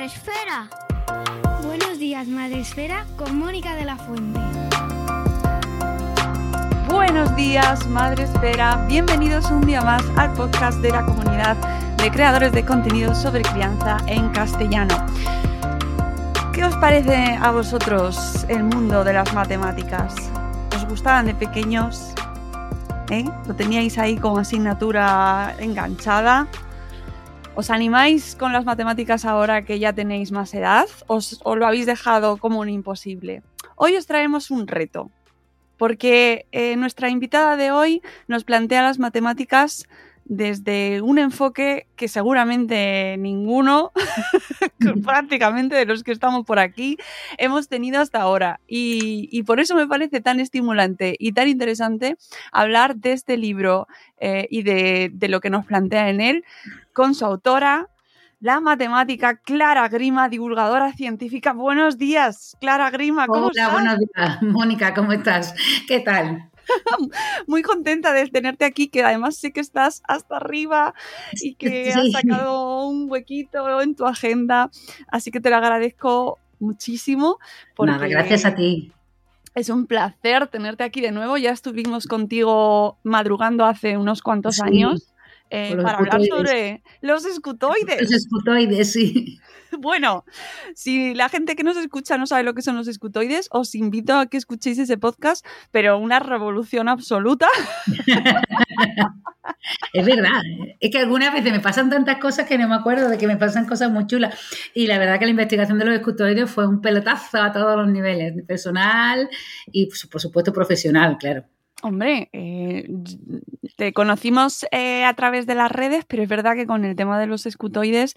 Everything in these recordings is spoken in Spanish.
Días, Madre Esfera. Buenos días, Madre Esfera, con Mónica de la Fuente. Buenos días, Madre Esfera. Bienvenidos un día más al podcast de la comunidad de creadores de contenido sobre crianza en castellano. ¿Qué os parece a vosotros el mundo de las matemáticas? ¿Os gustaban de pequeños? ¿Eh? ¿Lo teníais ahí como asignatura enganchada? ¿Os animáis con las matemáticas ahora que ya tenéis más edad? ¿Os, ¿O lo habéis dejado como un imposible? Hoy os traemos un reto, porque eh, nuestra invitada de hoy nos plantea las matemáticas desde un enfoque que seguramente ninguno, prácticamente de los que estamos por aquí, hemos tenido hasta ahora. Y, y, por eso me parece tan estimulante y tan interesante hablar de este libro eh, y de, de lo que nos plantea en él con su autora, la matemática Clara Grima, divulgadora científica. Buenos días, Clara Grima. ¿Cómo Hola, estás? buenos días. Mónica, ¿cómo estás? ¿Qué tal? Muy contenta de tenerte aquí, que además sé que estás hasta arriba y que has sacado un huequito en tu agenda, así que te lo agradezco muchísimo. Porque Nada, gracias a ti. Es un placer tenerte aquí de nuevo. Ya estuvimos contigo madrugando hace unos cuantos Sí, años eh, para hablar sobre los escutoides. Los escutoides, sí. Bueno, si la gente que nos escucha no sabe lo que son los escutoides, os invito a que escuchéis ese podcast, pero una revolución absoluta. Es verdad. Es que algunas veces me pasan tantas cosas que no me acuerdo de que me pasan cosas muy chulas. Y la verdad que la investigación de los escutoides fue un pelotazo a todos los niveles, personal y pues, por supuesto profesional, claro. Hombre, eh, te conocimos eh, a través de las redes, pero es verdad que con el tema de los escutoides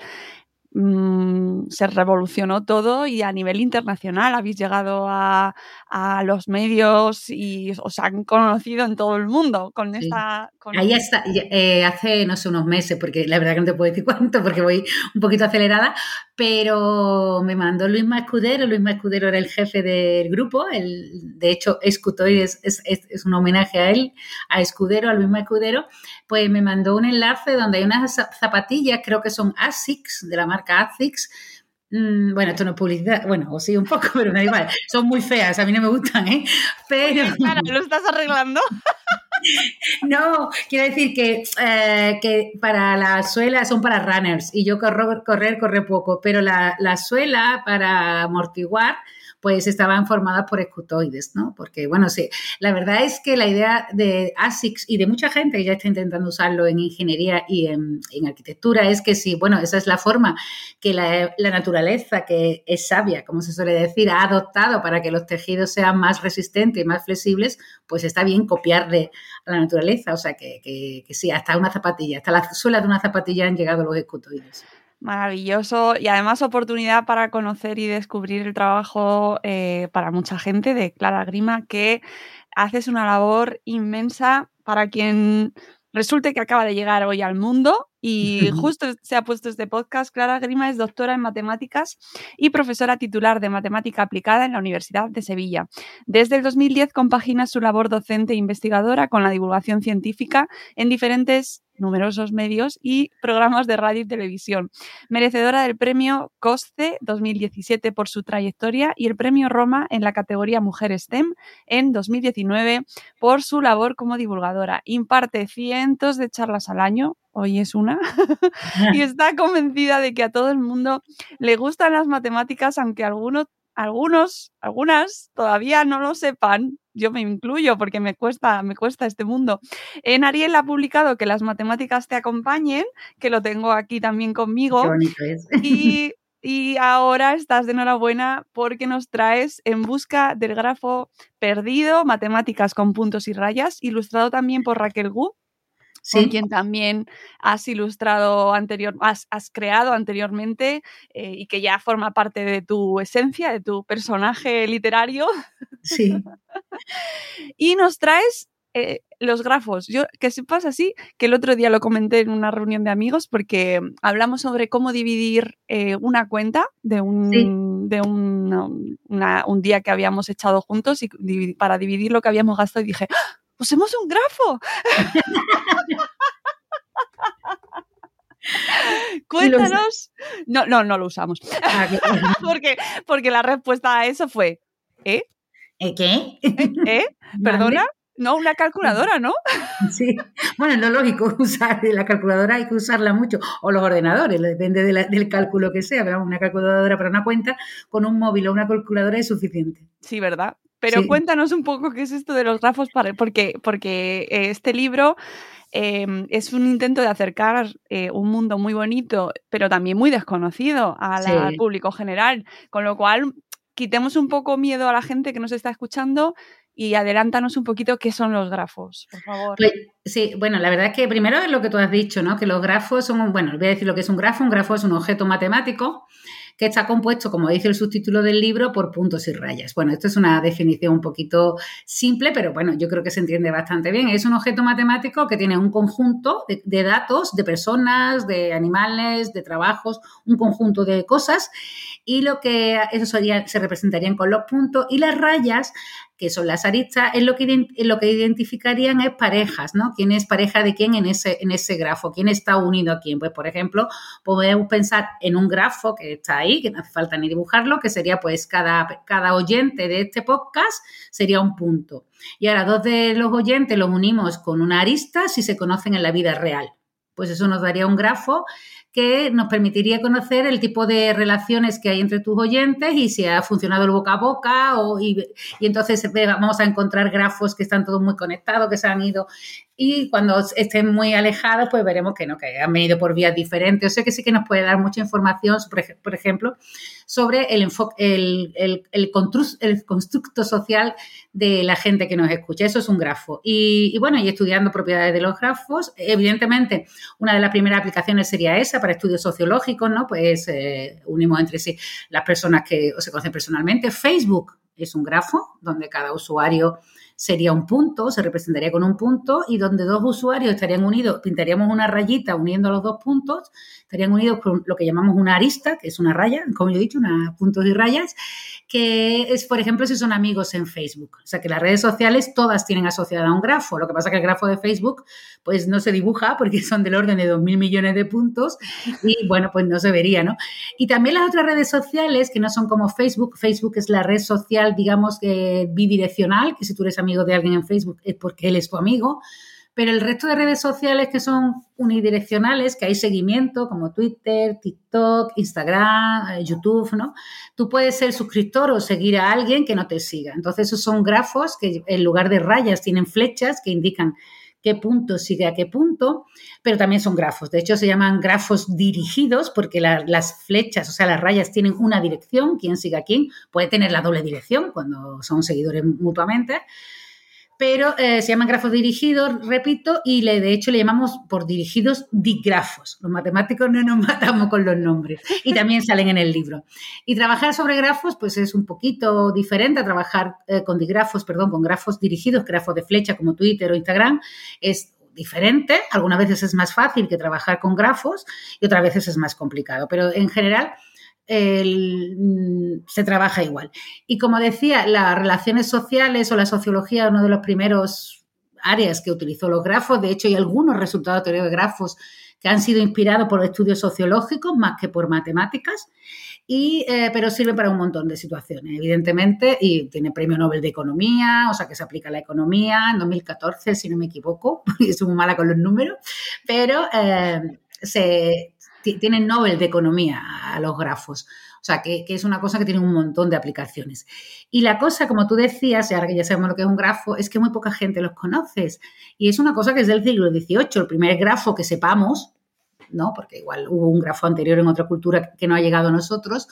mm, se revolucionó todo y a nivel internacional habéis llegado a, a los medios y os han conocido en todo el mundo con Sí. esta... con- Ahí está, eh, hace, no sé, unos meses, porque la verdad que no te puedo decir cuánto, porque voy un poquito acelerada, pero me mandó Luisma Escudero. Luisma Escudero era el jefe del grupo, el, de hecho, Escutoides es, es, es un homenaje a él, a Escudero, a Luisma Escudero, pues me mandó un enlace donde hay unas za- zapatillas, creo que son ASICS, de la marca ASICS. Mm, Bueno, esto no es publicidad, bueno, o sí un poco, pero me da igual. Son muy feas, a mí no me gustan, ¿eh? Pero... Clara, ¿Lo estás arreglando? No, quiero decir que, eh, que para la suela son para runners y yo corro, correr, corre poco, pero la, la suela para amortiguar pues estaban formadas por escutoides, ¿no? Porque, bueno, sí, la verdad es que la idea de ASICS y de mucha gente que ya está intentando usarlo en ingeniería y en, en arquitectura es que sí, bueno, esa es la forma que la, la naturaleza, que es sabia, como se suele decir, ha adoptado para que los tejidos sean más resistentes y más flexibles, pues está bien copiarle a la naturaleza. O sea, que, que, que sí, hasta una zapatilla, hasta la suela de una zapatilla han llegado los escutoides. Maravilloso y además oportunidad para conocer y descubrir el trabajo eh, para mucha gente de Clara Grima que haces una labor inmensa para quien resulte que acaba de llegar hoy al mundo y justo se ha puesto este podcast. Clara Grima es doctora en matemáticas y profesora titular de matemática aplicada en la Universidad de Sevilla. Desde el 2010 compagina su labor docente e investigadora con la divulgación científica en diferentes numerosos medios y programas de radio y televisión. Merecedora del premio COSCE 2017 por su trayectoria y el premio Roma en la categoría Mujer STEM en 2019 por su labor como divulgadora. Imparte cientos de charlas al año, hoy es una, y está convencida de que a todo el mundo le gustan las matemáticas, aunque algunos algunos, algunas todavía no lo sepan, yo me incluyo porque me cuesta, me cuesta este mundo. En Ariel ha publicado que las matemáticas te acompañen, que lo tengo aquí también conmigo. Y, y ahora estás de enhorabuena porque nos traes En busca del grafo perdido, matemáticas con puntos y rayas, ilustrado también por Raquel Gu con quien también has ilustrado anterior, has, creado anteriormente eh, y que ya forma parte de tu esencia, de tu personaje literario. Sí. y nos traes eh, los grafos. Yo que sepas así, que el otro día lo comenté en una reunión de amigos porque hablamos sobre cómo dividir eh, una cuenta de un, de un, un, día que habíamos echado juntos y para dividir lo que habíamos gastado y dije, ¡Ah! Usemos un grafo. Cuéntanos. No, no, no lo usamos. Ah, porque, porque la respuesta a eso fue, ¿eh? ¿Eh qué? ¿Eh? ¿Perdona? No, una calculadora, ¿no? Sí, bueno, es lo lógico usar la calculadora, hay que usarla mucho, o los ordenadores, depende del cálculo que sea, pero una calculadora para una cuenta con un móvil o una calculadora es suficiente. Sí, ¿verdad? Pero cuéntanos un poco qué es esto de los grafos, para, porque, porque eh, este libro em, es un intento de acercar eh, un mundo muy bonito, pero también muy desconocido al público general, con lo cual quitemos un poco miedo a la gente que nos está escuchando y adelántanos un poquito qué son los grafos, por favor. Pues, sí, bueno, la verdad es que primero es lo que tú has dicho, ¿no? Que los grafos son, bueno, voy a decir lo que es un grafo. Un grafo es un objeto matemático que está compuesto, como dice el subtítulo del libro, por puntos y rayas. Bueno, esto es una definición un poquito simple, pero bueno, yo creo que se entiende bastante bien. Es un objeto matemático que tiene un conjunto de, datos, de personas, de animales, de trabajos, un conjunto de cosas, y lo que eso se representarían con los puntos, y las rayas que son las aristas, es lo que, lo que identificarían es parejas, ¿no? ¿Quién es pareja de quién en ese, en ese grafo? ¿Quién está unido a quién? Pues, por ejemplo, podemos pensar en un grafo que está ahí, que no hace falta ni dibujarlo, que sería pues cada, cada oyente de este podcast sería un punto. Y ahora dos de los oyentes los unimos con una arista si se conocen en la vida real. Pues eso nos daría un grafo que nos permitiría conocer el tipo de relaciones que hay entre tus oyentes y si ha funcionado el boca a boca o, y, y entonces vamos a encontrar grafos que están todos muy conectados, que se han ido y cuando estén muy alejados, pues veremos que no, que han venido por vías diferentes. O sea que sí que nos puede dar mucha información, por ejemplo, sobre el, el, el, el, constructo social de la gente que nos escucha. Eso es un grafo. Y, bueno, y estudiando propiedades de los grafos, evidentemente, una de las primeras aplicaciones sería esa para estudios sociológicos, ¿no? Pues eh, unimos entre sí las personas que se conocen personalmente. Facebook es un grafo donde cada usuario sería un punto, se representaría con un punto y donde dos usuarios estarían unidos, pintaríamos una rayita uniendo los dos puntos, estarían unidos con lo que llamamos una arista, que es una raya, como yo he dicho, una puntos y rayas, que es, por ejemplo, si son amigos en Facebook. O sea, que las redes sociales todas tienen asociada un grafo. Lo que pasa es que el grafo de Facebook, pues no se dibuja porque son del orden de 2.000 millones de puntos y, bueno, pues no se vería, ¿no? Y también las otras redes sociales que no son como Facebook. Facebook es la red social, digamos, bidireccional, que si tú eres amigo de alguien en Facebook es porque él es tu amigo, pero el resto de redes sociales que son unidireccionales, que hay seguimiento, como Twitter, TikTok, Instagram, eh, YouTube, ¿no? Tú puedes ser suscriptor o seguir a alguien que no te siga. Entonces, esos son grafos que en lugar de rayas tienen flechas que indican qué punto sigue a qué punto, pero también son grafos. De hecho, se llaman grafos dirigidos porque las flechas, o sea, las rayas tienen una dirección, quién sigue a quién, puede tener la doble dirección cuando son seguidores mutuamente pero eh, se llaman grafos dirigidos, repito, y le, de hecho le llamamos por dirigidos digrafos. Los matemáticos no nos matamos con los nombres y también salen en el libro. Y trabajar sobre grafos, pues es un poquito diferente a trabajar eh, con digrafos, perdón, con grafos dirigidos, grafos de flecha como Twitter o Instagram. Es diferente, algunas veces es más fácil que trabajar con grafos y otras veces es más complicado, pero en general Mm, se trabaja igual. Y como decía, las relaciones sociales o la sociología, uno de los primeros áreas que utilizó los grafos, de hecho hay algunos resultados de teoría de grafos que han sido inspirados por estudios sociológicos más que por matemáticas, y, eh, pero sirve para un montón de situaciones, evidentemente, y tiene premio Nobel de Economía, o sea que se aplica a la economía en 2014, si no me equivoco, y soy muy mala con los números, pero eh, se, tienen Nobel de Economía a los grafos. O sea, que, es una cosa que tiene un montón de aplicaciones. Y la cosa, como tú decías, y ahora que ya sabemos lo que es un grafo, es que muy poca gente los conoce. Y es una cosa que es del siglo XVIII, el primer grafo que sepamos, ¿no? Porque igual hubo un grafo anterior en otra cultura que no ha llegado a nosotros,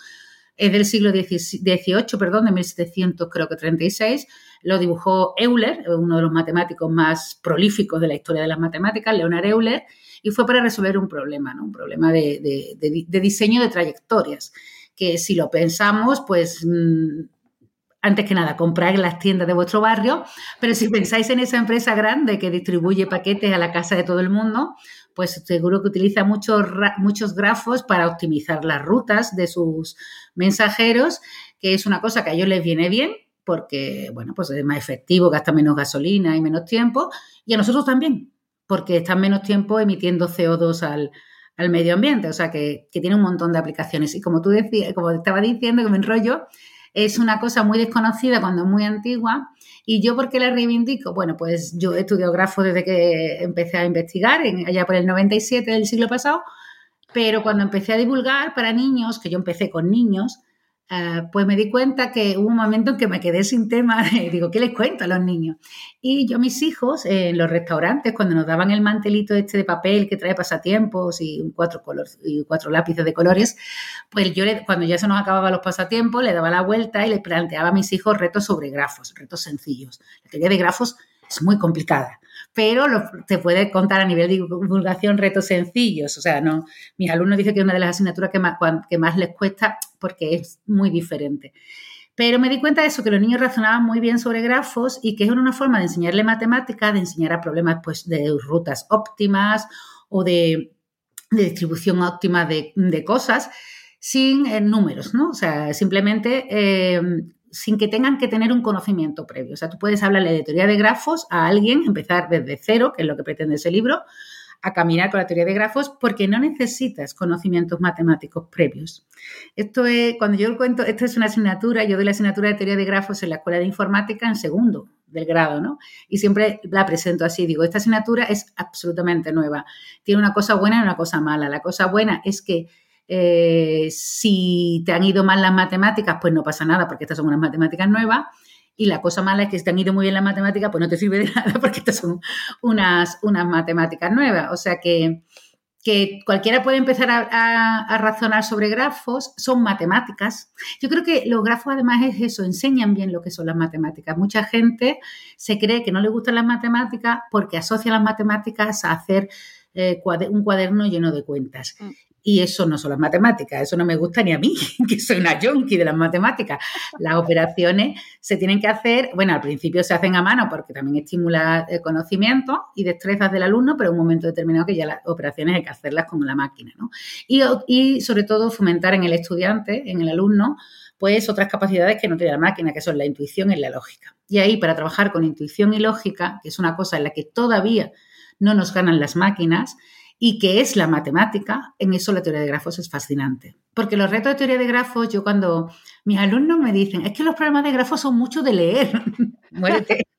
es del siglo XVIII, perdón, de 1700 creo que 36, lo dibujó Euler, uno de los matemáticos más prolíficos de la historia de las matemáticas, Leonard Euler, y fue para resolver un problema, ¿no? Un problema de, diseño de trayectorias, que si lo pensamos, pues... Mm, antes que nada, comprar las tiendas de vuestro barrio, pero si pensáis en esa empresa grande que distribuye paquetes a la casa de todo el mundo, pues seguro que utiliza muchos, muchos grafos para optimizar las rutas de sus mensajeros, que es una cosa que a ellos les viene bien, porque, bueno, pues es más efectivo, gasta menos gasolina y menos tiempo, y a nosotros también, porque están menos tiempo emitiendo CO2 al, medio ambiente, o sea que, tiene un montón de aplicaciones. Y como tú decías, como estaba diciendo, que me enrollo, es una cosa muy desconocida cuando es muy antigua. ¿Y yo por qué la reivindico? Bueno, pues yo he estudiado grafo desde que empecé a investigar, allá por el 97 del siglo pasado, pero cuando empecé a divulgar para niños, que yo empecé con niños, Ah, pues me di cuenta que hubo un momento en que me quedé sin tema. Digo, ¿qué les cuento a los niños? Y yo mis hijos, en los restaurantes, cuando nos daban el mantelito este de papel que trae pasatiempos y cuatro, y cuatro lápices de colores, pues yo cuando ya se nos acababan los pasatiempos, le daba la vuelta y les planteaba a mis hijos retos sobre grafos, retos sencillos. La teoría de grafos es muy complicada pero te puede contar a nivel de divulgación retos sencillos. O sea, no, mis alumnos dicen que es una de las asignaturas que más, que más les cuesta porque es muy diferente. Pero me di cuenta de eso, que los niños razonaban muy bien sobre grafos y que es una forma de enseñarle matemáticas, de enseñar a problemas pues, de rutas óptimas o de, distribución óptima de, cosas sin eh, números, ¿no? O sea, simplemente eh, sin que tengan que tener un conocimiento previo. O sea, tú puedes hablarle de teoría de grafos a alguien, empezar desde cero, que es lo que pretende ese libro, a caminar con la teoría de grafos porque no necesitas conocimientos matemáticos previos. Esto es, cuando yo cuento, esto es una asignatura, yo doy la asignatura de teoría de grafos en la Escuela de Informática en segundo del grado, ¿no? Y siempre la presento así, digo, esta asignatura es absolutamente nueva. Tiene una cosa buena y una cosa mala. La cosa buena es que eh, si te han ido mal las matemáticas, pues no pasa nada, porque estas son unas matemáticas nuevas. Y la cosa mala es que si te han ido muy bien las matemáticas, pues no te sirve de nada, porque estas son unas, unas matemáticas nuevas. O sea que, que cualquiera puede empezar a, razonar sobre grafos, son matemáticas. Yo creo que los grafos además es eso, enseñan bien lo que son las matemáticas. Mucha gente se cree que no le gustan las matemáticas porque asocia las matemáticas a hacer eh, un cuaderno lleno de cuentas. Y eso no son las matemáticas, eso no me gusta ni a mí, que soy una junkie de las matemáticas. Las operaciones se tienen que hacer, bueno, al principio se hacen a mano porque también estimula el conocimiento y destrezas del alumno, pero en un momento determinado que ya las operaciones hay que hacerlas con la máquina, ¿no? Y, y sobre todo fomentar en el estudiante, en el alumno, pues otras capacidades que no tiene la máquina, que son la intuición y la lógica. Y ahí, para trabajar con intuición y lógica, que es una cosa en la que todavía no nos ganan las máquinas, y que es la matemática, en eso la teoría de grafos es fascinante. Porque los retos de teoría de grafos, yo cuando mis alumnos me dicen, es que los problemas de grafos son mucho de leer, muérete.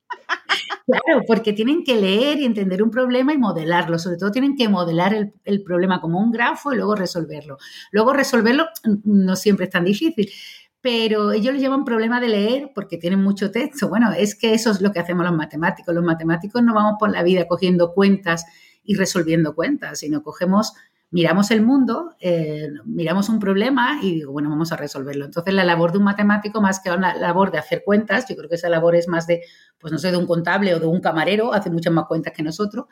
Claro, porque tienen que leer y entender un problema y modelarlo. Sobre todo tienen que modelar el, el, problema como un grafo y luego resolverlo. Luego resolverlo no siempre es tan difícil, pero ellos lo llaman problema de leer porque tienen mucho texto. Bueno, es que eso es lo que hacemos los matemáticos. Los matemáticos no vamos por la vida cogiendo cuentas y resolviendo cuentas, sino cogemos miramos el mundo, eh, miramos un problema y digo, bueno, vamos a resolverlo. Entonces, la labor de un matemático, más que una labor de hacer cuentas, yo creo que esa labor es más de, pues no sé, de un contable o de un camarero, hace muchas más cuentas que nosotros,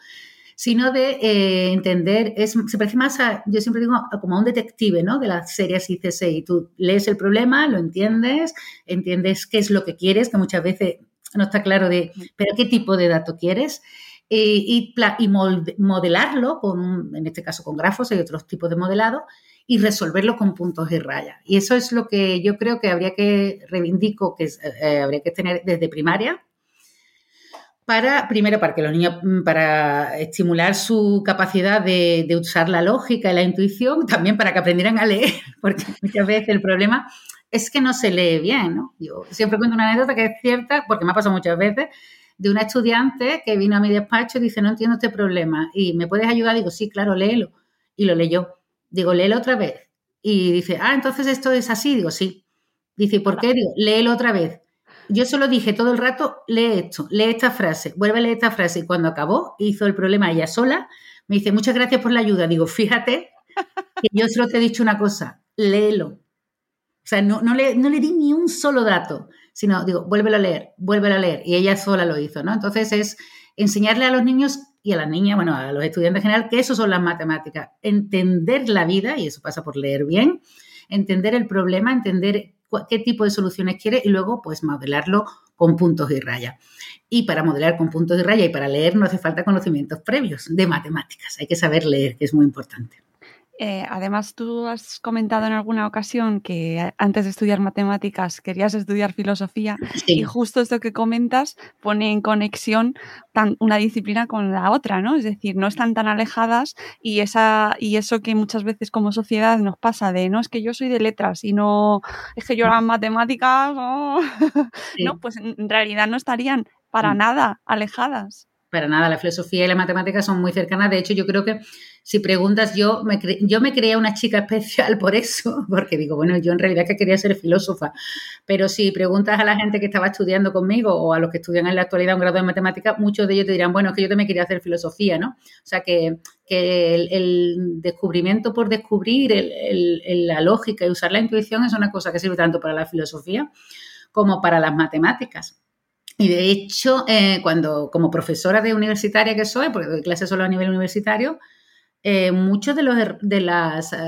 sino de eh, entender, es, se parece más a, yo siempre digo, como a un detective, ¿no? De las series ICC, tú lees el problema, lo entiendes, entiendes qué es lo que quieres, que muchas veces no está claro de, pero qué tipo de dato quieres, y, y, modelarlo, con en este caso con grafos, hay otros tipos de modelado, y resolverlo con puntos y rayas. Y eso es lo que yo creo que habría que, reivindico, que eh, habría que tener desde primaria, para, primero, para que los niños, mm, para estimular su capacidad de, de, usar la lógica y la intuición, también para que aprendieran a leer, porque muchas veces el problema es que no se lee bien, ¿no? Yo siempre cuento una anécdota que es cierta, porque me ha pasado muchas veces, de una estudiante que vino a mi despacho y dice, no entiendo este problema, y ¿me puedes ayudar? Digo, sí, claro, léelo. Y lo leyó. Digo, léelo otra vez. Y dice, ah, entonces esto es así. Digo, sí. Dice, ¿por qué? Digo, léelo otra vez. Yo solo dije todo el rato, lee esto, lee esta frase, vuelve a leer esta frase. Y cuando acabó, hizo el problema ella sola. Me dice, muchas gracias por la ayuda. Digo, fíjate que yo solo te he dicho una cosa, léelo. O sea, no, no, le, no le di ni un solo dato sino digo, vuélvelo a leer, vuélvelo a leer. Y ella sola lo hizo, ¿no? Entonces es enseñarle a los niños y a las niñas, bueno, a los estudiantes en general, que eso son las matemáticas. Entender la vida, y eso pasa por leer bien, entender el problema, entender qué tipo de soluciones quiere y luego pues modelarlo con puntos y rayas. Y para modelar con puntos y rayas y para leer no hace falta conocimientos previos de matemáticas, hay que saber leer, que es muy importante. Eh, además, tú has comentado en alguna ocasión que antes de estudiar matemáticas querías estudiar filosofía y justo esto que comentas pone en conexión una disciplina con la otra, ¿no? Es decir, no están tan alejadas y, esa, y eso que muchas veces como sociedad nos pasa de, no, es que yo soy de letras y no, es que yo las matemáticas, no, pues en realidad no estarían para mm. nada alejadas para nada, la filosofía y la matemática son muy cercanas. De hecho, yo creo que si preguntas, yo me, yo me creía una chica especial por eso, porque digo, bueno, yo en realidad que quería ser filósofa, pero si preguntas a la gente que estaba estudiando conmigo o a los que estudian en la actualidad un grado de matemática, muchos de ellos te dirán, bueno, es que yo también quería hacer filosofía, ¿no? O sea, que, el, descubrimiento por descubrir, la lógica y usar la intuición es una cosa que sirve tanto para la filosofía como para las matemáticas. Y de hecho, eh, cuando como profesora de universitaria que soy, porque doy clases solo a nivel universitario, eh, muchas de, los, de, las, eh,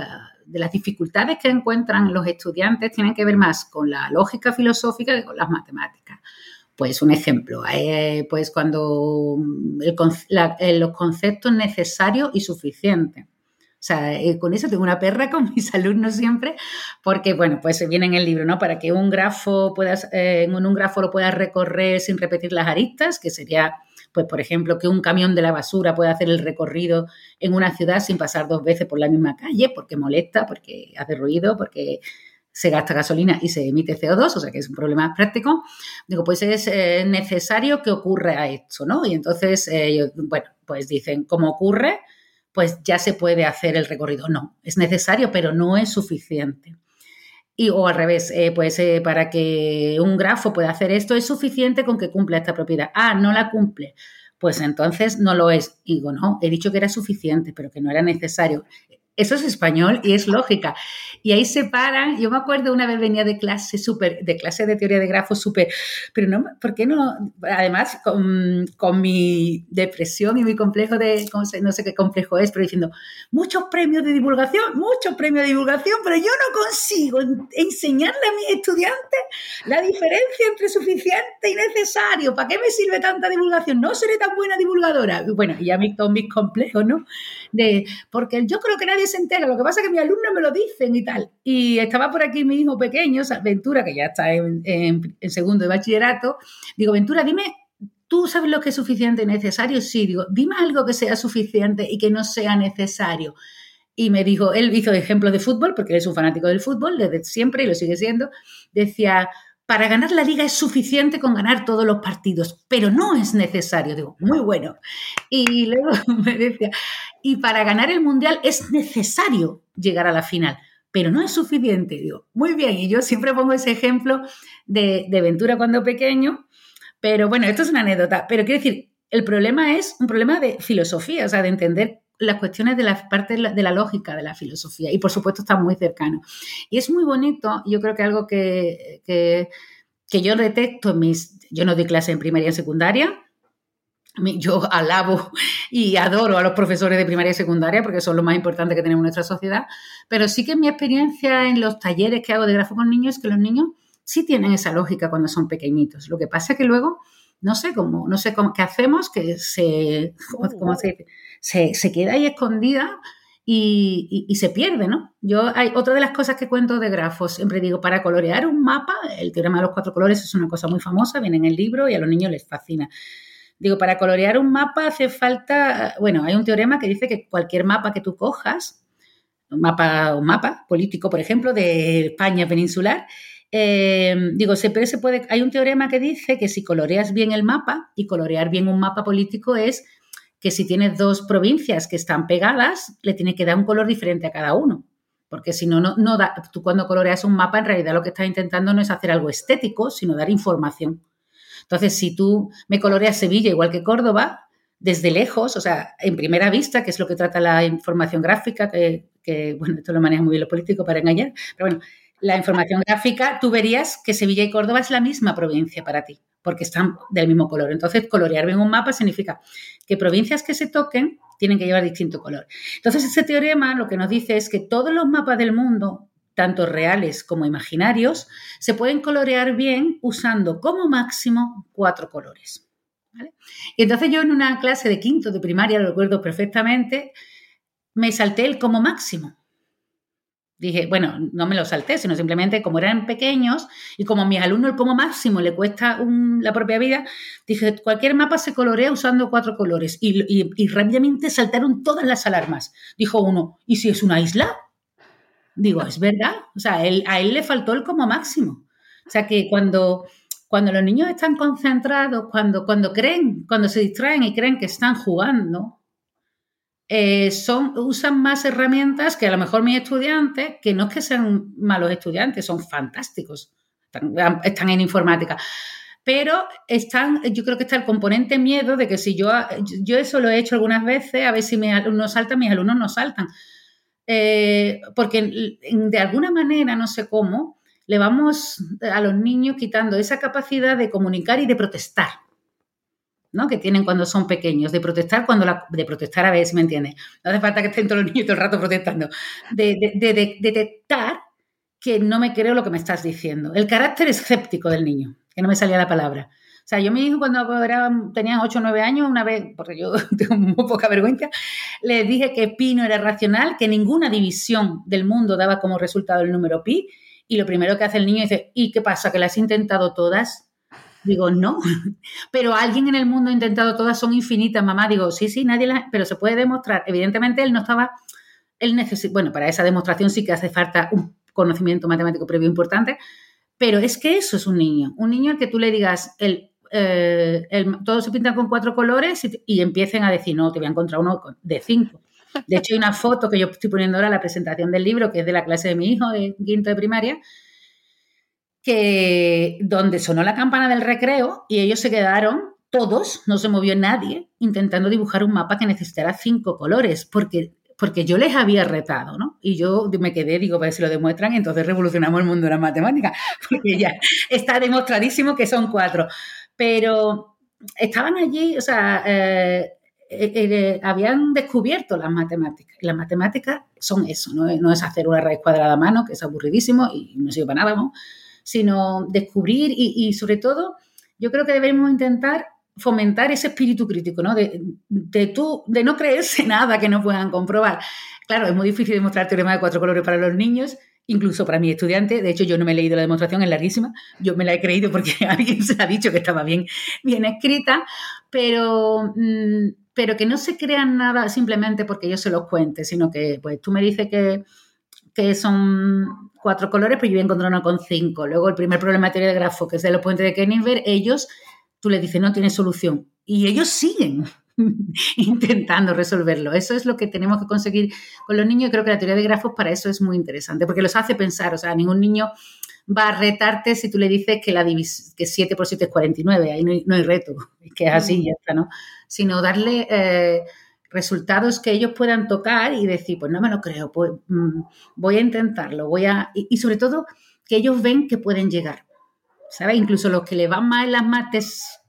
de las dificultades que encuentran los estudiantes tienen que ver más con la lógica filosófica que con las matemáticas. Pues un ejemplo, pues cuando los conceptos necesarios y suficientes. O sea, eh, con eso tengo una perra con mis alumnos siempre, porque, bueno, pues viene en el libro, ¿no? Para que un grafo puedas, eh, en un grafo lo puedas recorrer sin repetir las aristas, que sería, pues, por ejemplo, que un camión de la basura pueda hacer el recorrido en una ciudad sin pasar dos veces por la misma calle, porque molesta, porque hace ruido, porque se gasta gasolina y se emite CO2, o sea que es un problema práctico, digo, pues es eh, necesario que ocurra esto, ¿no? Y entonces, bueno, pues dicen, ¿cómo ocurre? pues ya se puede hacer el recorrido. No, es necesario, pero no es suficiente. Y, o al revés, eh, pues eh, para que un grafo pueda hacer esto, es suficiente con que cumpla esta propiedad. Ah, no la cumple. Pues entonces no lo es. Y digo, no, he dicho que era suficiente, pero que no era necesario. Eso es español y es lógica. Y ahí se paran. Yo me acuerdo una vez venía de clase súper, de clase de teoría de grafos súper, pero no, ¿por qué no? Además, con, con, mi depresión y mi complejo de, no sé qué complejo es, pero diciendo, muchos premios de divulgación, muchos premios de divulgación, pero yo no consigo enseñarle a mis estudiantes la diferencia entre suficiente y necesario. ¿Para qué me sirve tanta divulgación? No seré tan buena divulgadora. Bueno, y ya mis, con mis complejos, ¿no? De, porque yo creo que nadie se entera, lo que pasa es que mis alumnos me lo dicen y tal. Y estaba por aquí mi hijo pequeño, Ventura, que ya está en, segundo de bachillerato. Digo, Ventura, dime, ¿tú sabes lo que es suficiente y necesario? Sí, digo, dime algo que sea suficiente y que no sea necesario. Y me dijo, él hizo ejemplo de fútbol, porque él es un fanático del fútbol desde siempre y lo sigue siendo. Decía, para ganar la liga es suficiente con ganar todos los partidos, pero no es necesario. Digo, muy bueno. Y luego me decía, y para ganar el mundial es necesario llegar a la final, pero no es suficiente. Digo, muy bien. Y yo siempre pongo ese ejemplo de, de Ventura cuando pequeño, pero bueno, esto es una anécdota. Pero quiero decir, el problema es un problema de filosofía, o sea, de entender las cuestiones de la parte de la lógica de la filosofía y por supuesto está muy cercano. Y es muy bonito, yo creo que algo que, que, yo detecto mis, yo no doy clase en primaria y secundaria, yo alabo y adoro a los profesores de primaria y secundaria porque son lo más importante que tenemos en nuestra sociedad, pero sí que mi experiencia en los talleres que hago de grafo con niños es que los niños sí tienen esa lógica cuando son pequeñitos. Lo que pasa es que luego, no sé cómo, no sé cómo, qué hacemos, que se, se, se, queda ahí escondida y, y, se pierde, ¿no? Yo, hay otra de las cosas que cuento de grafos, siempre digo, para colorear un mapa, el teorema de los cuatro colores es una cosa muy famosa, viene en el libro y a los niños les fascina. Digo, para colorear un mapa hace falta, bueno, hay un teorema que dice que cualquier mapa que tú cojas, un mapa, un mapa político, por ejemplo, de España peninsular, eh, digo, se, se puede, hay un teorema que dice que si coloreas bien el mapa, y colorear bien un mapa político es que si tienes dos provincias que están pegadas, le tiene que dar un color diferente a cada uno. Porque si no, no, da, tú cuando coloreas un mapa, en realidad lo que estás intentando no es hacer algo estético, sino dar información. Entonces, si tú me coloreas Sevilla igual que Córdoba, desde lejos, o sea, en primera vista, que es lo que trata la información gráfica, que, bueno, esto lo maneja muy bien lo político para engañar, pero bueno, la información gráfica, tú verías que Sevilla y Córdoba es la misma provincia para ti, porque están del mismo color. Entonces, colorear bien un mapa significa que provincias que se toquen tienen que llevar distinto color. Entonces, ese teorema lo que nos dice es que todos los mapas del mundo tanto reales como imaginarios, se pueden colorear bien usando como máximo cuatro colores. Y entonces yo en una clase de quinto de primaria, lo recuerdo perfectamente, me salté el como máximo. Dije, bueno, no me lo salté, sino simplemente como eran pequeños y como a mis alumnos el como máximo le cuesta la propia vida, dije, cualquier mapa se colorea usando cuatro colores. Y, rápidamente saltaron todas las alarmas. Dijo uno, ¿y si es una isla? Digo, es verdad. O sea, a él le faltó el como máximo. O sea, que cuando, cuando los niños están concentrados, cuando, cuando creen, cuando se distraen y creen que están jugando, eh, son, usan más herramientas que a lo mejor mis estudiantes, que no es que sean malos estudiantes, son fantásticos, están, en informática. Pero están, yo creo que está el componente miedo de que si yo, yo eso lo he hecho algunas veces, a ver si mis alumnos saltan, mis alumnos no saltan. Eh, porque de alguna manera, no sé cómo, le vamos a los niños quitando esa capacidad de comunicar y de protestar, ¿no? Que tienen cuando son pequeños, de protestar cuando la, de protestar a ver si me entiendes. No hace falta que estén todos los niños todo el rato protestando. De, detectar que no me creo lo que me estás diciendo. El carácter escéptico del niño, que no me salía la palabra. O sea, yo mi hijo cuando era, tenía 8 o 9 años, una vez, porque yo tengo muy poca vergüenza, le dije que pi no era racional, que ninguna división del mundo daba como resultado el número pi. Y lo primero que hace el niño dice, ¿y qué pasa? ¿Que las has intentado todas? Digo, no, pero alguien en el mundo ha intentado todas, son infinitas, mamá. Digo, sí, sí, nadie las, pero se puede demostrar. Evidentemente él no estaba, él necesita, bueno, para esa demostración sí que hace falta un conocimiento matemático previo importante, pero es que eso es un niño, un niño al que tú le digas, el eh, todos se pintan con cuatro colores y, empiecen a decir, no, te voy a encontrar uno de cinco. De hecho, hay una foto que yo estoy poniendo ahora en la presentación del libro, que es de la clase de mi hijo, de quinto de primaria, que donde sonó la campana del recreo y ellos se quedaron todos, no se movió nadie, intentando dibujar un mapa que necesitara cinco colores, porque, porque yo les había retado, ¿no? Y yo me quedé, digo, para ver si lo demuestran, entonces revolucionamos el mundo de la matemática, porque ya está demostradísimo que son cuatro pero estaban allí, o sea, eh, eh, eh, habían descubierto las matemáticas. Y las matemáticas son eso, no es, hacer una raíz cuadrada a mano, que es aburridísimo y no sirve para nada, sino descubrir y, sobre todo, yo creo que debemos intentar fomentar ese espíritu crítico, ¿no? De, de, de no creerse nada que no puedan comprobar. Claro, es muy difícil demostrar teorema de cuatro colores para los niños, incluso para mi estudiante. De hecho, yo no me he leído la demostración, es larguísima. Yo me la he creído porque alguien se ha dicho que estaba bien, bien escrita, pero, mm, pero que no se crean nada simplemente porque yo se los cuente, sino que pues tú me dices que, que son cuatro colores, pues yo voy a encontrar uno con cinco. Luego el primer problema de teoría de grafo, que es de los puentes de Kenningsberg, ellos, tú les dices, no tiene solución. Y ellos siguen. intentando resolverlo. Eso es lo que tenemos que conseguir con los niños y creo que la teoría de grafos para eso es muy interesante, porque los hace pensar, o sea, ningún niño va a retarte si tú le dices que, la que 7 por 7 es 49, ahí no hay, no hay reto, es que es así, ya está, ¿no? Sino darle, eh, resultados que ellos puedan tocar y decir, pues no me lo creo, pues mm, voy a intentarlo, voy a... Y, sobre todo que ellos ven que pueden llegar, ¿sabes? Incluso los que le van más en las mates,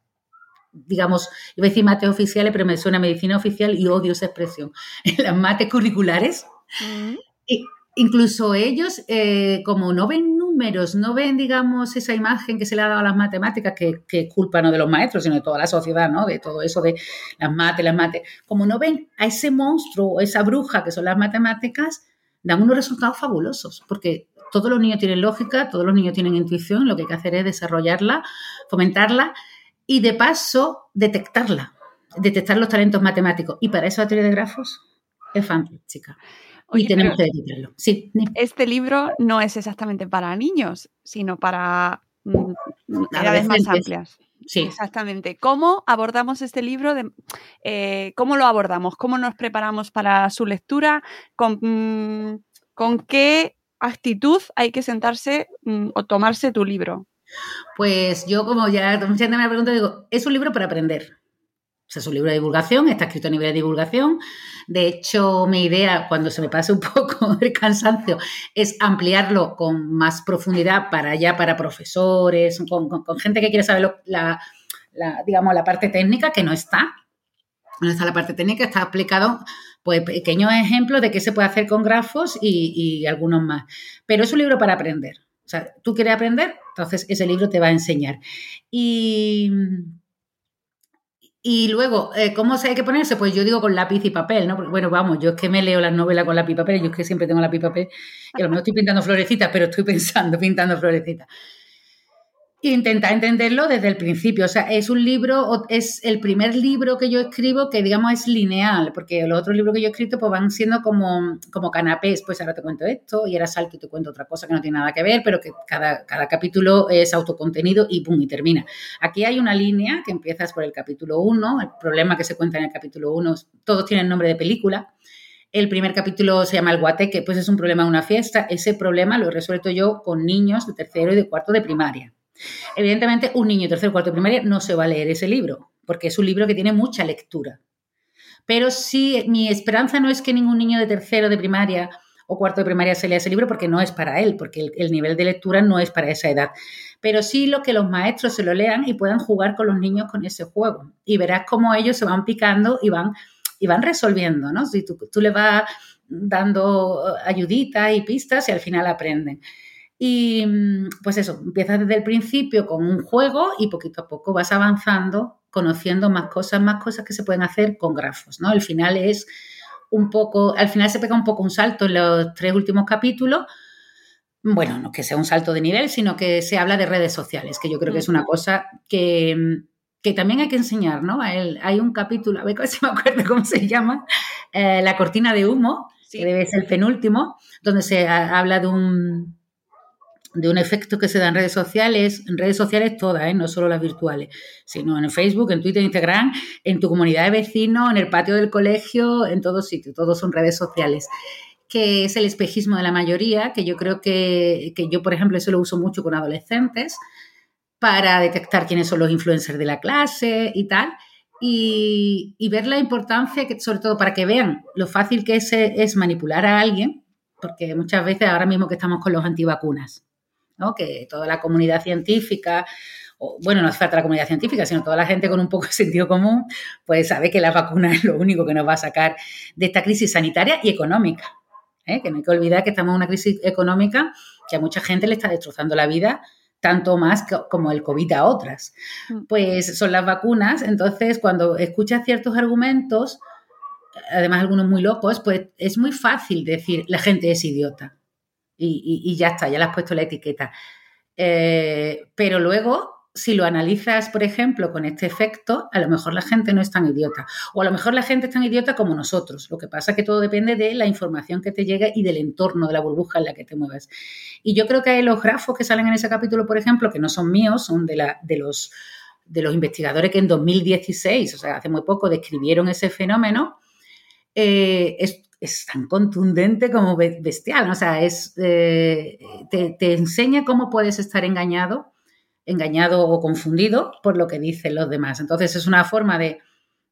digamos, iba a decir mates oficiales, pero me suena medicina oficial y odio esa expresión, en las mates curriculares. Mm. Y, incluso ellos, eh, como no ven no ven, digamos, esa imagen que se le ha dado a las matemáticas, que, es culpa no de los maestros, sino de toda la sociedad, ¿no? De todo eso de las mates, las mates. Como no ven a ese monstruo o esa bruja que son las matemáticas, dan unos resultados fabulosos, porque todos los niños tienen lógica, todos los niños tienen intuición, lo que hay que hacer es desarrollarla, fomentarla y de paso detectarla, detectar los talentos matemáticos. Y para eso la teoría de grafos es fantástica y tenemos que editarlo. Sí. Este libro no es exactamente para niños, sino para mm, edades más amplias. Sí. Exactamente. ¿Cómo abordamos este libro? De, eh, ¿Cómo lo abordamos? ¿Cómo nos preparamos para su lectura? ¿Con, mm, ¿con qué actitud hay que sentarse mm, o tomarse tu libro? Pues yo, como ya mucha gente me pregunta, digo, es un libro para aprender es un libro de divulgación, está escrito a nivel de divulgación. De hecho, mi idea, cuando se me pase un poco el cansancio, es ampliarlo con más profundidad para allá, para profesores, con, gente que quiere saber la, digamos, la parte técnica, que no está. No está la parte técnica, está explicado pues pequeños ejemplos de qué se puede hacer con grafos y, y algunos más. Pero es un libro para aprender. O sea, tú quieres aprender, entonces ese libro te va a enseñar. Y y luego, eh, ¿cómo se hay que ponerse? Pues yo digo con lápiz y papel, ¿no? Bueno, vamos, yo es que me leo las novelas con lápiz y papel, yo es que siempre tengo lápiz y papel, y a lo mejor estoy pintando florecitas, pero estoy pensando, pintando florecitas intenta entenderlo desde el principio. O sea, es un libro, es el primer libro que yo escribo que, digamos, es lineal, porque los otros libros que yo he escrito pues van siendo como, como canapés. Pues ahora te cuento esto y ahora salto y te cuento otra cosa que no tiene nada que ver, pero que cada, cada capítulo es autocontenido y pum, y termina. Aquí hay una línea que empiezas por el capítulo 1, el problema que se cuenta en el capítulo 1, todos tienen nombre de película. El primer capítulo se llama El Guateque, pues es un problema de una fiesta. Ese problema lo he resuelto yo con niños de tercero y de cuarto de primaria. Evidentemente, un niño de tercero o cuarto de primaria no se va a leer ese libro, porque es un libro que tiene mucha lectura. Pero sí, mi esperanza no es que ningún niño de tercero de primaria o cuarto de primaria se lea ese libro porque no es para él, porque el, nivel de lectura no es para esa edad. Pero sí lo que los maestros se lo lean y puedan jugar con los niños con ese juego. Y verás cómo ellos se van picando y van, y van resolviendo, ¿no? Si tú, tú le vas dando ayuditas y pistas y al final aprenden. Y mm, pues eso, empiezas desde el principio con un juego y poquito a poco vas avanzando, conociendo más cosas, más cosas que se pueden hacer con grafos, ¿no? Al final es un poco, al final se pega un poco un salto en los tres últimos capítulos. Bueno, no que sea un salto de nivel, sino que se habla de redes sociales, que yo creo que es una cosa que, también hay que enseñar, ¿no? Hay un capítulo, a ver si me acuerdo cómo se llama, eh, La cortina de humo, que debe ser el penúltimo, donde se habla de un, de un efecto que se da en redes sociales, en redes sociales todas, ¿eh? no solo las virtuales, sino en Facebook, en Twitter, en Instagram, en tu comunidad de vecinos, en el patio del colegio, en todos sitios, todos son redes sociales que es el espejismo de la mayoría, que yo creo que, que yo, por ejemplo, eso lo uso mucho con adolescentes para detectar quiénes son los influencers de la clase y tal, y, y ver la importancia, que, sobre todo para que vean lo fácil que es, es manipular a alguien, porque muchas veces ahora mismo que estamos con los antivacunas, que toda la comunidad científica, o, bueno, no hace falta la comunidad científica, sino toda la gente con un poco de sentido común, pues sabe que la vacuna es lo único que nos va a sacar de esta crisis sanitaria y económica. ¿eh? Que no hay que olvidar que estamos en una crisis económica que a mucha gente le está destrozando la vida tanto más como el COVID a otras. Mm. Pues son las vacunas, entonces cuando escuchas ciertos argumentos, además algunos muy locos, pues es muy fácil decir la gente es idiota y, ya está, ya le has puesto la etiqueta. Eh, pero luego, si lo analizas, por ejemplo, con este efecto, a lo mejor la gente no es tan idiota. O a lo mejor la gente es tan idiota como nosotros. Lo que pasa es que todo depende de la información que te llega y del entorno, de la burbuja en la que te mueves. Y yo creo que los grafos que salen en ese capítulo, por ejemplo, que no son míos, son de, la, de los de los investigadores que en 2016, o sea, hace muy poco, describieron ese fenómeno, eh, es tan contundente como bestial. O sea, es, eh, te, enseña cómo puedes estar engañado, engañado o confundido por lo que dicen los demás. Entonces es una forma de,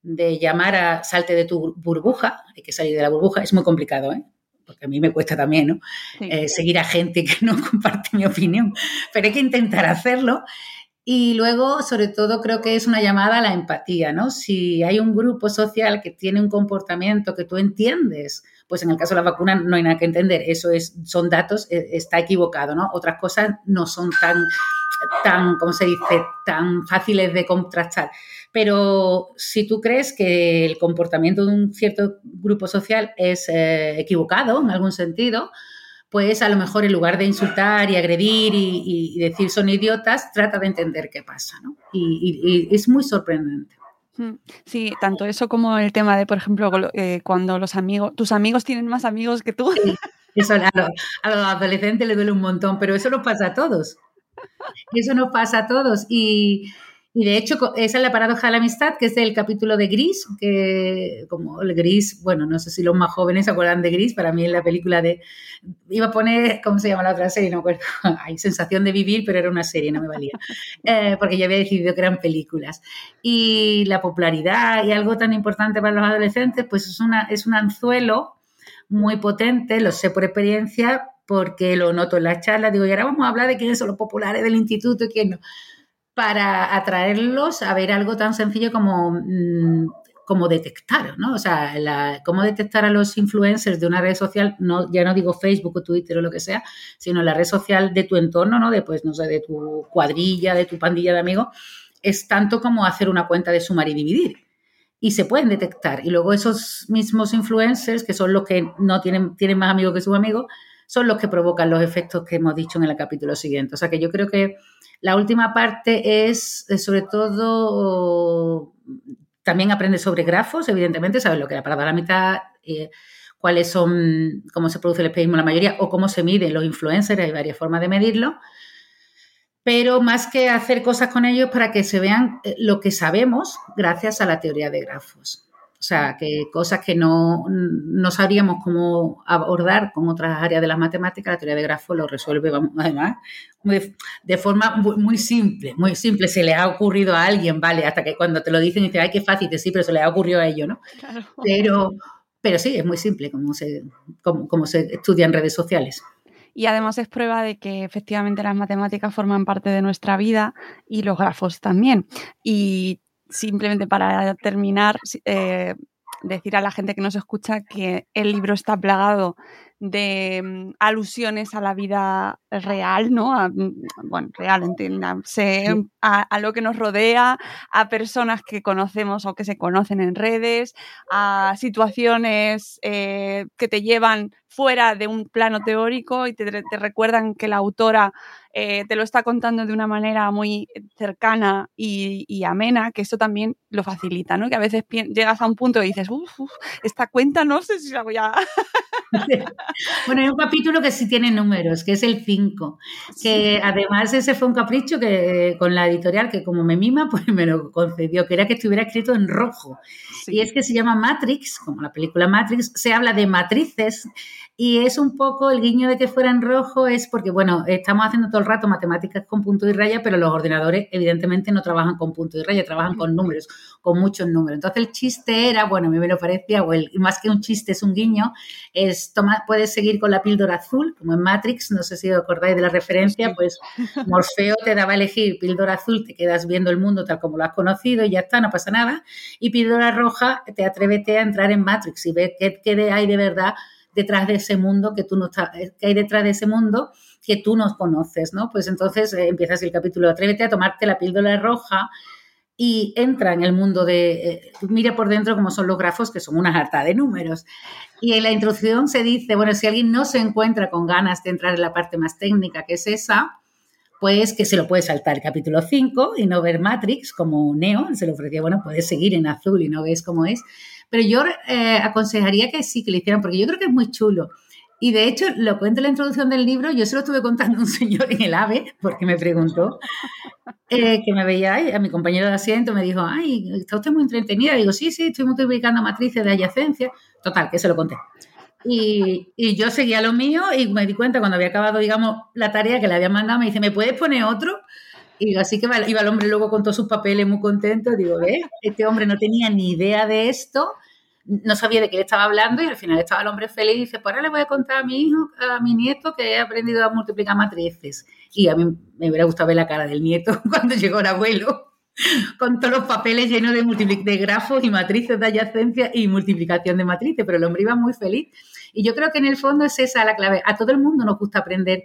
de llamar a salte de tu burbuja, hay que salir de la burbuja, es muy complicado, ¿eh? porque a mí me cuesta también, ¿no? Eh, seguir a gente que no comparte mi opinión, pero hay que intentar hacerlo. Y luego, sobre todo, creo que es una llamada a la empatía, ¿no? Si hay un grupo social que tiene un comportamiento que tú entiendes, pues en el caso de la vacuna no hay nada que entender, eso es, son datos, eh, está equivocado, ¿no? Otras cosas no son tan, tan, ¿cómo se dice?, tan fáciles de contrastar. Pero si tú crees que el comportamiento de un cierto grupo social es eh, equivocado en algún sentido, pues a lo mejor en lugar de insultar y agredir y, decir son idiotas, trata de entender qué pasa, ¿no? Y, es muy sorprendente. Mm, sí, tanto eso como el tema de, por ejemplo, eh, cuando los amigos, tus amigos tienen más amigos que tú. eso a los, a los adolescentes les duele un montón, pero eso nos pasa a todos. Eso nos pasa a todos. Y, y de hecho, esa es la paradoja de la amistad, que es el capítulo de Gris, que como el Gris, bueno, no sé si los más jóvenes se acuerdan de Gris, para mí es la película de, iba a poner, ¿cómo se llama la otra serie? No acuerdo, hay sensación de vivir, pero era una serie, no me valía, eh, porque ya había decidido que eran películas. Y la popularidad y algo tan importante para los adolescentes, pues es, una, es un anzuelo muy potente, lo sé por experiencia, porque lo noto en las charlas, digo, y ahora vamos a hablar de quiénes son los populares del instituto y quién no para atraerlos a ver algo tan sencillo como, mm, como detectar, ¿no? O sea, cómo detectar a los influencers de una red social, no, ya no digo Facebook o Twitter o lo que sea, sino la red social de tu entorno, ¿no? De, pues, no sé, de tu cuadrilla, de tu pandilla de amigos, es tanto como hacer una cuenta de sumar y dividir. Y se pueden detectar. Y luego esos mismos influencers, que son los que no tienen, tienen más amigos que sus amigos, son los que provocan los efectos que hemos dicho en el capítulo siguiente. O sea que yo creo que la última parte es, eh, sobre todo, también aprende sobre grafos, evidentemente, sabes lo que la palabra la mitad, eh, cuáles son, cómo se produce el espejismo la mayoría o cómo se miden los influencers, hay varias formas de medirlo. Pero más que hacer cosas con ellos para que se vean eh, lo que sabemos gracias a la teoría de grafos. O sea, que cosas que no, no sabríamos cómo abordar con otras áreas de las matemáticas, la teoría de grafos lo resuelve, además, de forma muy, simple, muy simple. Se le ha ocurrido a alguien, ¿vale? Hasta que cuando te lo dicen, dices, ay, qué fácil, sí, pero se le ha ocurrido a ellos, ¿no? Pero, pero sí, es muy simple como se, como, se estudia en redes sociales. Y además es prueba de que efectivamente las matemáticas forman parte de nuestra vida y los grafos también. Y simplemente para terminar, eh, decir a la gente que nos escucha que el libro está plagado de mm, alusiones a la vida real, ¿no? Mm, bueno, real, entiéndase, a, lo que nos rodea, a personas que conocemos o que se conocen en redes, a situaciones eh, que te llevan fuera de un plano teórico y te, recuerdan que la autora eh, te lo está contando de una manera muy cercana y, amena, que esto también lo facilita, ¿no? Que a veces llegas a un punto y dices, uff, esta cuenta no sé si la voy a... bueno, hay un capítulo que sí tiene números, que es el 5, que además ese fue un capricho que con la editorial, que como me mima, pues me lo concedió, que era que estuviera escrito en rojo. Y es que se llama Matrix, como la película Matrix, se habla de matrices y es un poco el guiño de que fuera en rojo, es porque, bueno, estamos haciendo todo el rato matemáticas con punto y raya, pero los ordenadores evidentemente no trabajan con punto y raya, trabajan con números, con muchos números. Entonces el chiste era, bueno, a mí me lo parecía, o el, más que un chiste es un guiño, es, toma, puedes seguir con la píldora azul, como en Matrix, no sé si os acordáis de la referencia, pues Morfeo te daba a elegir píldora azul, te quedas viendo el mundo tal como lo has conocido y ya está, no pasa nada, y píldora roja, te atrévete a entrar en Matrix y ver qué, qué hay de verdad detrás de ese mundo que tú no que hay detrás de ese mundo que tú no conoces, ¿no? Pues entonces eh, empiezas el capítulo, atrévete a tomarte la píldora roja y entra en el mundo de, eh, mira por dentro cómo son los grafos, que son una harta de números. Y en la introducción se dice, bueno, si alguien no se encuentra con ganas de entrar en la parte más técnica, que es esa, pues que se lo puede saltar el capítulo 5 y no ver Matrix como Neo, se le ofrecía, bueno, puedes seguir en azul y no ves cómo es, pero yo eh, aconsejaría que sí, que lo hicieran, porque yo creo que es muy chulo. Y de hecho, lo cuento en la introducción del libro, yo se lo estuve contando a un señor en el AVE, porque me preguntó, eh, que me veía ahí, a mi compañero de asiento, me dijo, ay, está usted muy entretenida. digo, sí, sí, estoy multiplicando matrices de adyacencia. Total, que se lo conté. Y, y, yo seguía lo mío y me di cuenta cuando había acabado, digamos, la tarea que le había mandado, me dice, ¿me puedes poner otro? Y así que iba el hombre luego con todos sus papeles muy contento. Digo, ¿ves? Este hombre no tenía ni idea de esto, no sabía de qué le estaba hablando y al final estaba el hombre feliz y dice, pues ahora le voy a contar a mi hijo, a mi nieto que he aprendido a multiplicar matrices. Y a mí me hubiera gustado ver la cara del nieto cuando llegó el abuelo con todos los papeles llenos de, de grafos y matrices de adyacencia y multiplicación de matrices, pero el hombre iba muy feliz. Y yo creo que en el fondo es esa la clave. A todo el mundo nos gusta aprender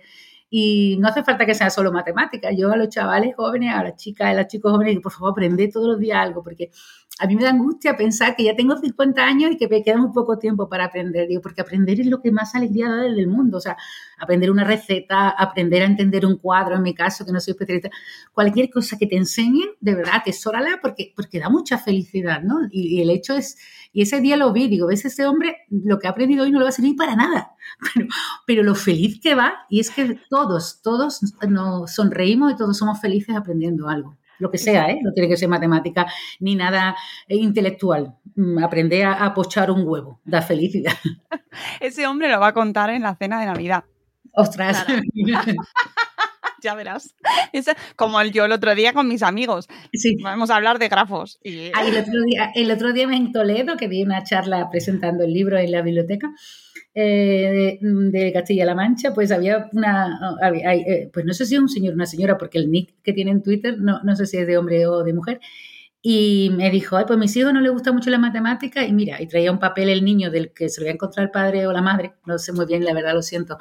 y no hace falta que sea solo matemáticas. Yo a los chavales jóvenes, a las chicas, a los chicos jóvenes, digo, por favor, aprende todos los días algo, porque a mí me da angustia pensar que ya tengo 50 años y que me queda muy poco tiempo para aprender. Digo, porque aprender es lo que más alegría da del mundo. O sea, aprender una receta, aprender a entender un cuadro, en mi caso, que no soy especialista, cualquier cosa que te enseñen, de verdad, atesórala porque, porque da mucha felicidad, ¿no? Y, y el hecho es y ese día lo vi, digo, ves, ese hombre lo que ha aprendido hoy no le va a servir para nada, pero, lo feliz que va, y es que todos, todos nos sonreímos y todos somos felices aprendiendo algo lo que sea, ¿eh? no tiene que ser matemática ni nada intelectual. Mm, aprender a, pochar un huevo, da felicidad. Ese hombre lo va a contar en la cena de Navidad. Ostras. ya verás. Es como yo el otro día con mis amigos. Sí. Vamos a hablar de grafos. Y... Ah, el, otro día, el otro día en Toledo, que vi una charla presentando el libro en la biblioteca, eh, de, Castilla-La Mancha, pues había una, eh, pues no sé si es un señor o una señora, porque el nick que tiene en Twitter, no, no sé si es de hombre o de mujer, y me dijo, Ay, pues a mis hijos no les gusta mucho la matemática y mira, y traía un papel el niño del que se lo había encontrado el padre o la madre, no sé muy bien, la verdad lo siento,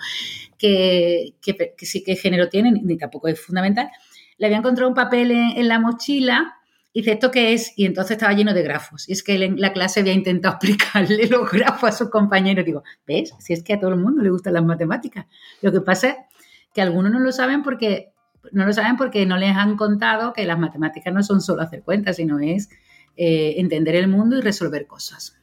que, que, sí que género tienen, ni tampoco es fundamental. Le había encontrado un papel en, la mochila y dice, ¿esto qué es? Y entonces estaba lleno de grafos. Y es que la clase había intentado explicarle los grafos a sus compañeros. Digo, ¿ves? Si es que a todo el mundo le gustan las matemáticas. Lo que pasa es que algunos no lo saben porque no lo saben porque no les han contado que las matemáticas no son solo hacer cuentas, sino es eh, entender el mundo y resolver cosas.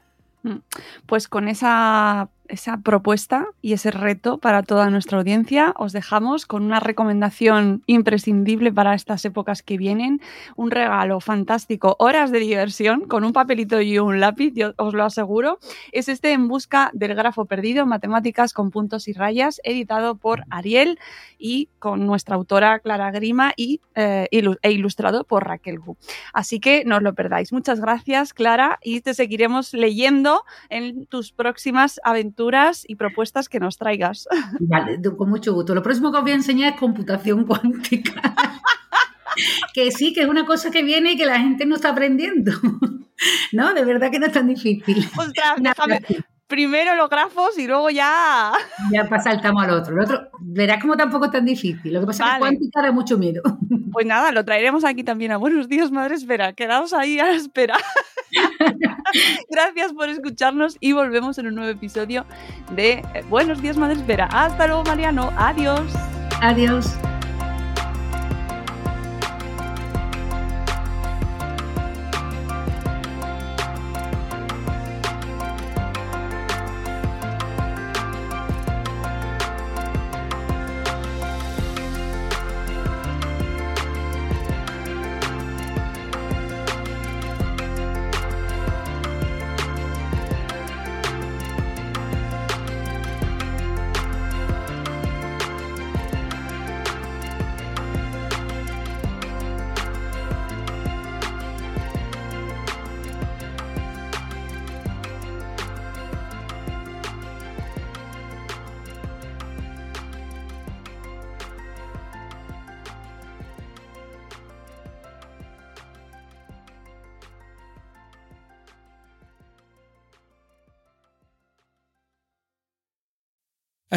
Mm. Pues con esa esa propuesta y ese reto para toda nuestra audiencia. Os dejamos con una recomendación imprescindible para estas épocas que vienen, un regalo fantástico, horas de diversión con un papelito y un lápiz, yo os lo aseguro. Es este En busca del grafo perdido, matemáticas con puntos y rayas, editado por Ariel y con nuestra autora Clara Grima y, eh, e ilustrado por Raquel Gu. Así que no os lo perdáis. Muchas gracias, Clara, y te seguiremos leyendo en tus próximas aventuras y propuestas que nos traigas. Vale, con mucho gusto. Lo próximo que os voy a enseñar es computación cuántica. que sí, que es una cosa que viene y que la gente no está aprendiendo. no, de verdad que no es tan difícil. Ostras, déjame, primero los grafos y luego ya. Ya saltamos al otro. El otro, verás como tampoco es tan difícil. Lo que pasa es que cuántica da mucho miedo. Pues nada, lo traeremos aquí también a Buenos Días, Madre Espera. Quedaos ahí a la espera. Gracias por escucharnos y volvemos en un nuevo episodio de Buenos Días, Madre Espera. Hasta luego, Mariano. Adiós. Adiós.